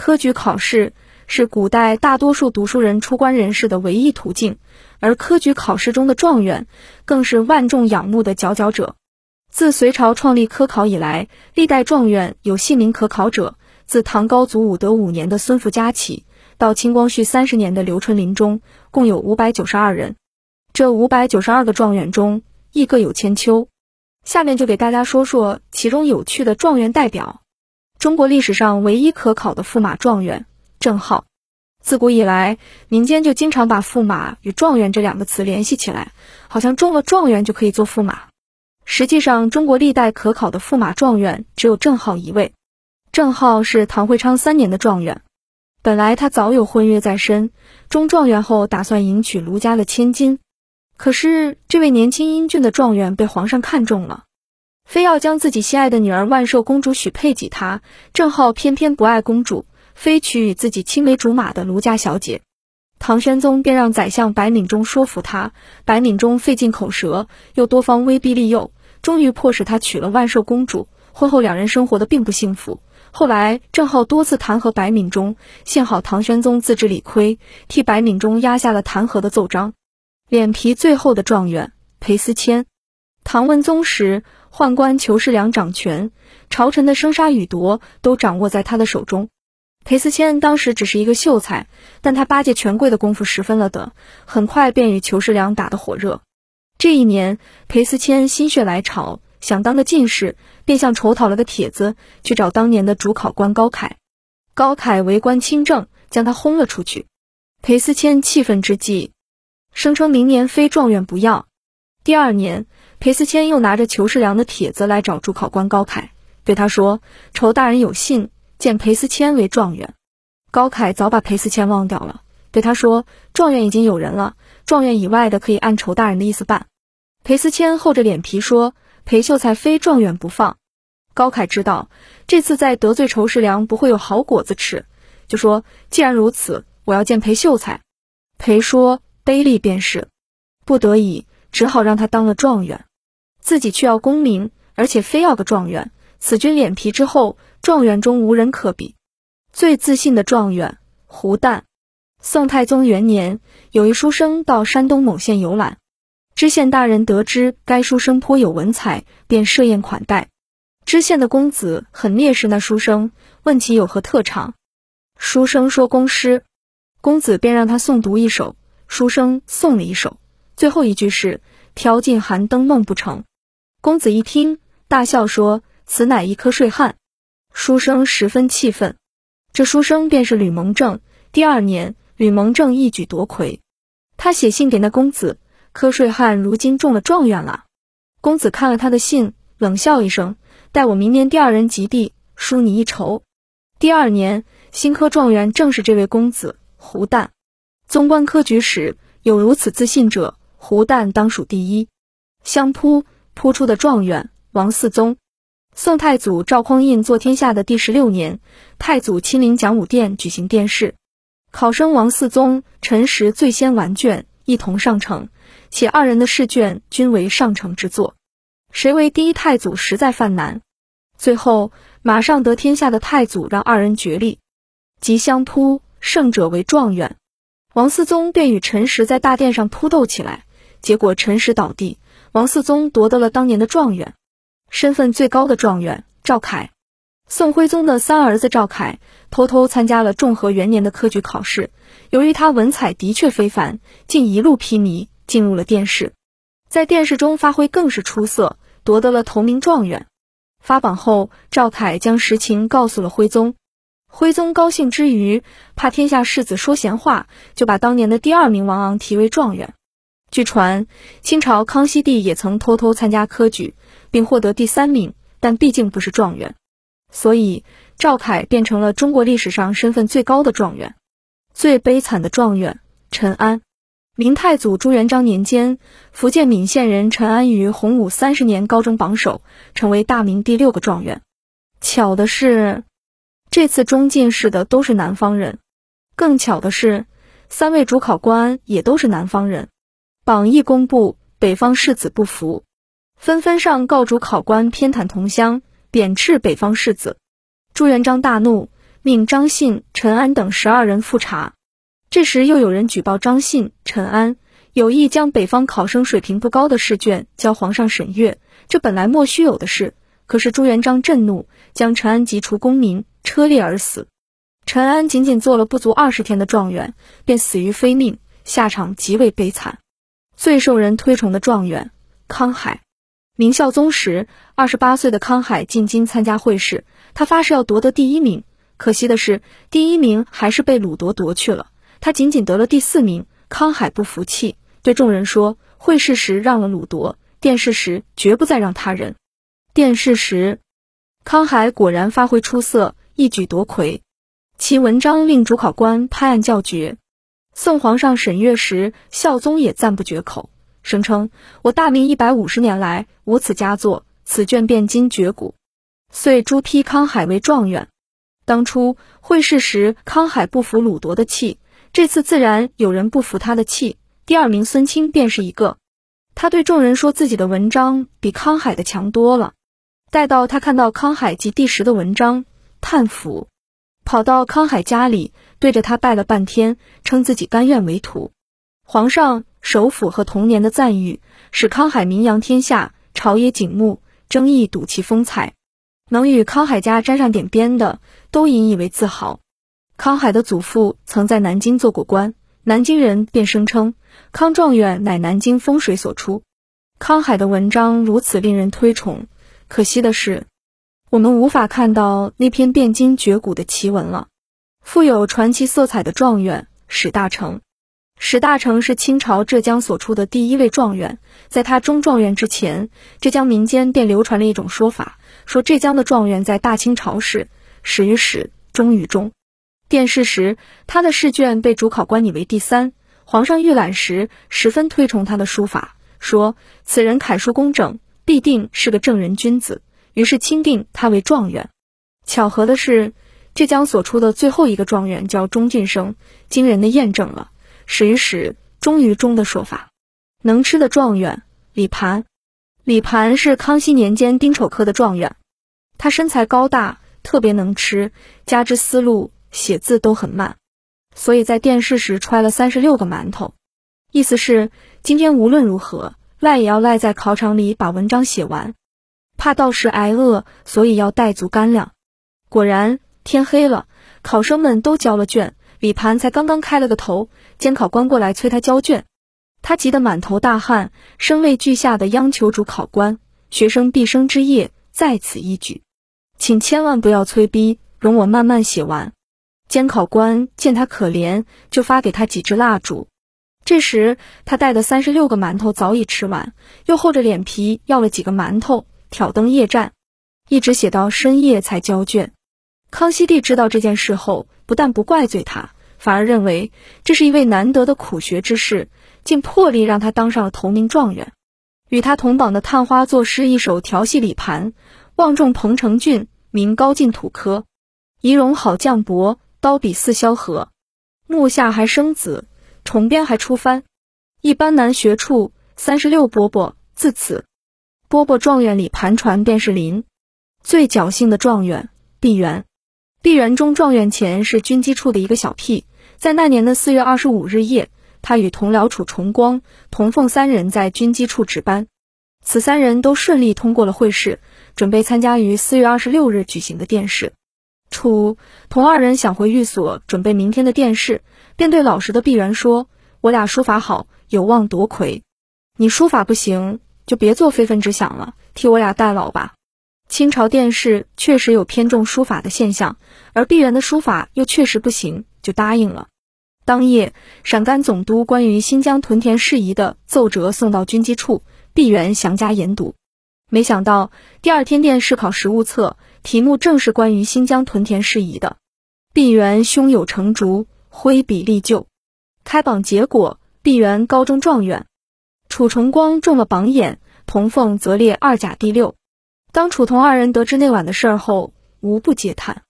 科举考试是古代大多数读书人出关人士的唯一途径，而科举考试中的状元更是万众仰慕的佼佼者。自隋朝创立科考以来，历代状元有姓名可考者，自唐高祖武德五年的孙福家起，到清光绪三十年的刘春林中，共有五百九十二人。这五百九十二个状元中，亦各有千秋。下面就给大家说说其中有趣的状元代表。中国历史上唯一可考的驸马状元郑浩。自古以来，民间就经常把驸马与状元这两个词联系起来，好像中了状元就可以做驸马。实际上，中国历代可考的驸马状元只有郑浩一位。郑浩是唐会昌三年的状元，本来他早有婚约在身，中状元后打算迎娶卢家的千金。可是这位年轻英俊的状元被皇上看中了，非要将自己心爱的女儿万寿公主许配给他。郑浩偏偏不爱公主，非娶与自己青梅竹马的卢家小姐。唐玄宗便让宰相白敏中说服他，白敏中费尽口舌，又多方威逼利诱。终于迫使他娶了万寿公主。婚后两人生活的并不幸福。后来郑浩多次弹劾白敏中，幸好唐玄宗自知理亏，替白敏中压下了弹劾的奏章。脸皮最厚的状元裴思谦，唐文宗时宦官裘世良掌权，朝臣的生杀予夺都掌握在他的手中。裴思谦当时只是一个秀才，但他巴结权贵的功夫十分了得，很快便与裘世良打得火热。这一年，裴思谦心血来潮，想当个进士，便向筹讨了个帖子，去找当年的主考官高凯。高凯为官清正，将他轰了出去。裴思谦气愤之际，声称明年非状元不要。第二年，裴思谦又拿着裘世良的帖子来找主考官高凯，对他说：“仇大人有信，荐裴思谦为状元。”高凯早把裴思谦忘掉了，对他说：“状元已经有人了，状元以外的可以按仇大人的意思办。”裴思谦厚着脸皮说：“裴秀才非状元不放。”高凯知道这次再得罪仇世良不会有好果子吃，就说：“既然如此，我要见裴秀才。”裴说：“卑鄙便是。”不得已，只好让他当了状元，自己却要功名，而且非要个状元。此君脸皮之厚，状元中无人可比。最自信的状元胡旦。宋太宗元年，有一书生到山东某县游览。知县大人得知该书生颇有文采，便设宴款待。知县的公子很蔑视那书生，问其有何特长。书生说工诗，公子便让他诵读一首。书生诵了一首，最后一句是“挑尽寒灯梦不成”。公子一听，大笑说：“此乃一颗睡汉。”书生十分气愤。这书生便是吕蒙正。第二年，吕蒙正一举夺魁。他写信给那公子。瞌睡汉如今中了状元了。公子看了他的信，冷笑一声：“待我明年第二人及第，输你一筹。”第二年，新科状元正是这位公子胡旦。纵观科举史，有如此自信者，胡旦当属第一。相扑扑出的状元王嗣宗。宋太祖赵匡胤做天下的第十六年，太祖亲临讲武殿举行殿试，考生王嗣宗、陈实最先完卷，一同上呈。且二人的试卷均为上乘之作，谁为第一太祖实在犯难。最后马上得天下的太祖让二人决力，即相扑，胜者为状元。王思宗便与陈实在大殿上扑斗起来，结果陈实倒地，王思宗夺得了当年的状元。身份最高的状元赵凯，宋徽宗的三儿子赵凯偷偷参加了重和元年的科举考试，由于他文采的确非凡，竟一路披靡。进入了殿试，在殿试中发挥更是出色，夺得了头名状元。发榜后，赵凯将实情告诉了徽宗。徽宗高兴之余，怕天下士子说闲话，就把当年的第二名王昂提为状元。据传，清朝康熙帝也曾偷偷参加科举，并获得第三名，但毕竟不是状元，所以赵凯变成了中国历史上身份最高的状元。最悲惨的状元陈安。明太祖朱元璋年间，福建闽县人陈安于洪武三十年高中榜首，成为大明第六个状元。巧的是，这次中进士的都是南方人。更巧的是，三位主考官也都是南方人。榜一公布，北方士子不服，纷纷上告主考官偏袒同乡，贬斥北方士子。朱元璋大怒，命张信、陈安等十二人复查。这时又有人举报张信、陈安有意将北方考生水平不高的试卷交皇上审阅，这本来莫须有的事。可是朱元璋震怒，将陈安及除功名，车裂而死。陈安仅仅做了不足二十天的状元，便死于非命，下场极为悲惨。最受人推崇的状元康海，明孝宗时，二十八岁的康海进京参加会试，他发誓要夺得第一名。可惜的是，第一名还是被鲁铎夺去了，他仅仅得了第四名。康海不服气，对众人说：“会试时让了鲁铎，殿试时绝不再让他人。”殿试时，康海果然发挥出色，一举夺魁。其文章令主考官拍案叫绝，送皇上审阅时，孝宗也赞不绝口，声称：“我大明一百五十年来无此佳作，此卷便今绝古。”遂朱批康海为状元。当初会试时，康海不服鲁铎的气，这次自然有人不服他的气。第二名孙清便是一个，他对众人说自己的文章比康海的强多了。待到他看到康海及第十的文章，叹服。跑到康海家里，对着他拜了半天，称自己甘愿为徒。皇上、首辅和童年的赞誉，使康海名扬天下，朝野景穆，争议睹其风采。能与康海家沾上点边的，都引以为自豪。康海的祖父曾在南京做过官，南京人便声称康状元乃南京风水所出。康海的文章如此令人推崇，可惜的是。我们无法看到那篇汴京绝古的奇文了。富有传奇色彩的状元史大成，史大成是清朝浙江所出的第一位状元。在他中状元之前，浙江民间便流传了一种说法，说浙江的状元在大清朝时始于始，终于终。殿试时，他的试卷被主考官拟为第三。皇上预览时十分推崇他的书法，说此人楷书工整，必定是个正人君子。于是钦定他为状元。巧合的是，浙江所出的最后一个状元叫钟俊生，惊人的验证了“始于始，终于终”的说法。能吃的状元李盘，李盘是康熙年间丁丑科的状元。他身材高大，特别能吃，加之思路写字都很慢，所以在殿试时揣了三十六个馒头，意思是今天无论如何赖也要赖在考场里把文章写完。怕到时挨饿，所以要带足干粮。果然天黑了，考生们都交了卷，李盘才刚刚开了个头，监考官过来催他交卷，他急得满头大汗，声泪俱下的央求主考官：“学生毕生之业在此一举，请千万不要催逼，容我慢慢写完。”监考官见他可怜，就发给他几支蜡烛。这时他带的三十六个馒头早已吃完，又厚着脸皮要了几个馒头。挑灯夜战，一直写到深夜才交卷。康熙帝知道这件事后，不但不怪罪他，反而认为这是一位难得的苦学之士，竟破例让他当上了头名状元。与他同榜的探花作诗一首调戏李盘：望重彭城郡，名高进土科，仪容好绛帛，刀笔似萧何。目下还生子，重编还出番，一般难学处。三十六伯伯自此。波波状元里盘传便是林，最侥幸的状元毕沅。毕沅中状元前是军机处的一个小屁，在那年的四月二十五日夜，他与同僚楚重光、童凤三人在军机处值班。此三人都顺利通过了会试，准备参加于四月二十六日举行的殿试。楚同二人想回寓所准备明天的殿试，便对老实的毕沅说：“我俩书法好，有望夺魁。你书法不行。”就别做非分之想了，替我俩代劳吧。清朝殿试确实有偏重书法的现象，而毕沅的书法又确实不行，就答应了。当夜，陕甘总督关于新疆屯田事宜的奏折送到军机处，毕沅详加研读。没想到第二天殿试考实物册题目正是关于新疆屯田事宜的。毕沅胸有成竹，挥笔立就。开榜结果，毕沅高中状元。楚重光中了榜眼，童凤则列二甲第六。当楚童二人得知那晚的事儿后，无不嗟叹。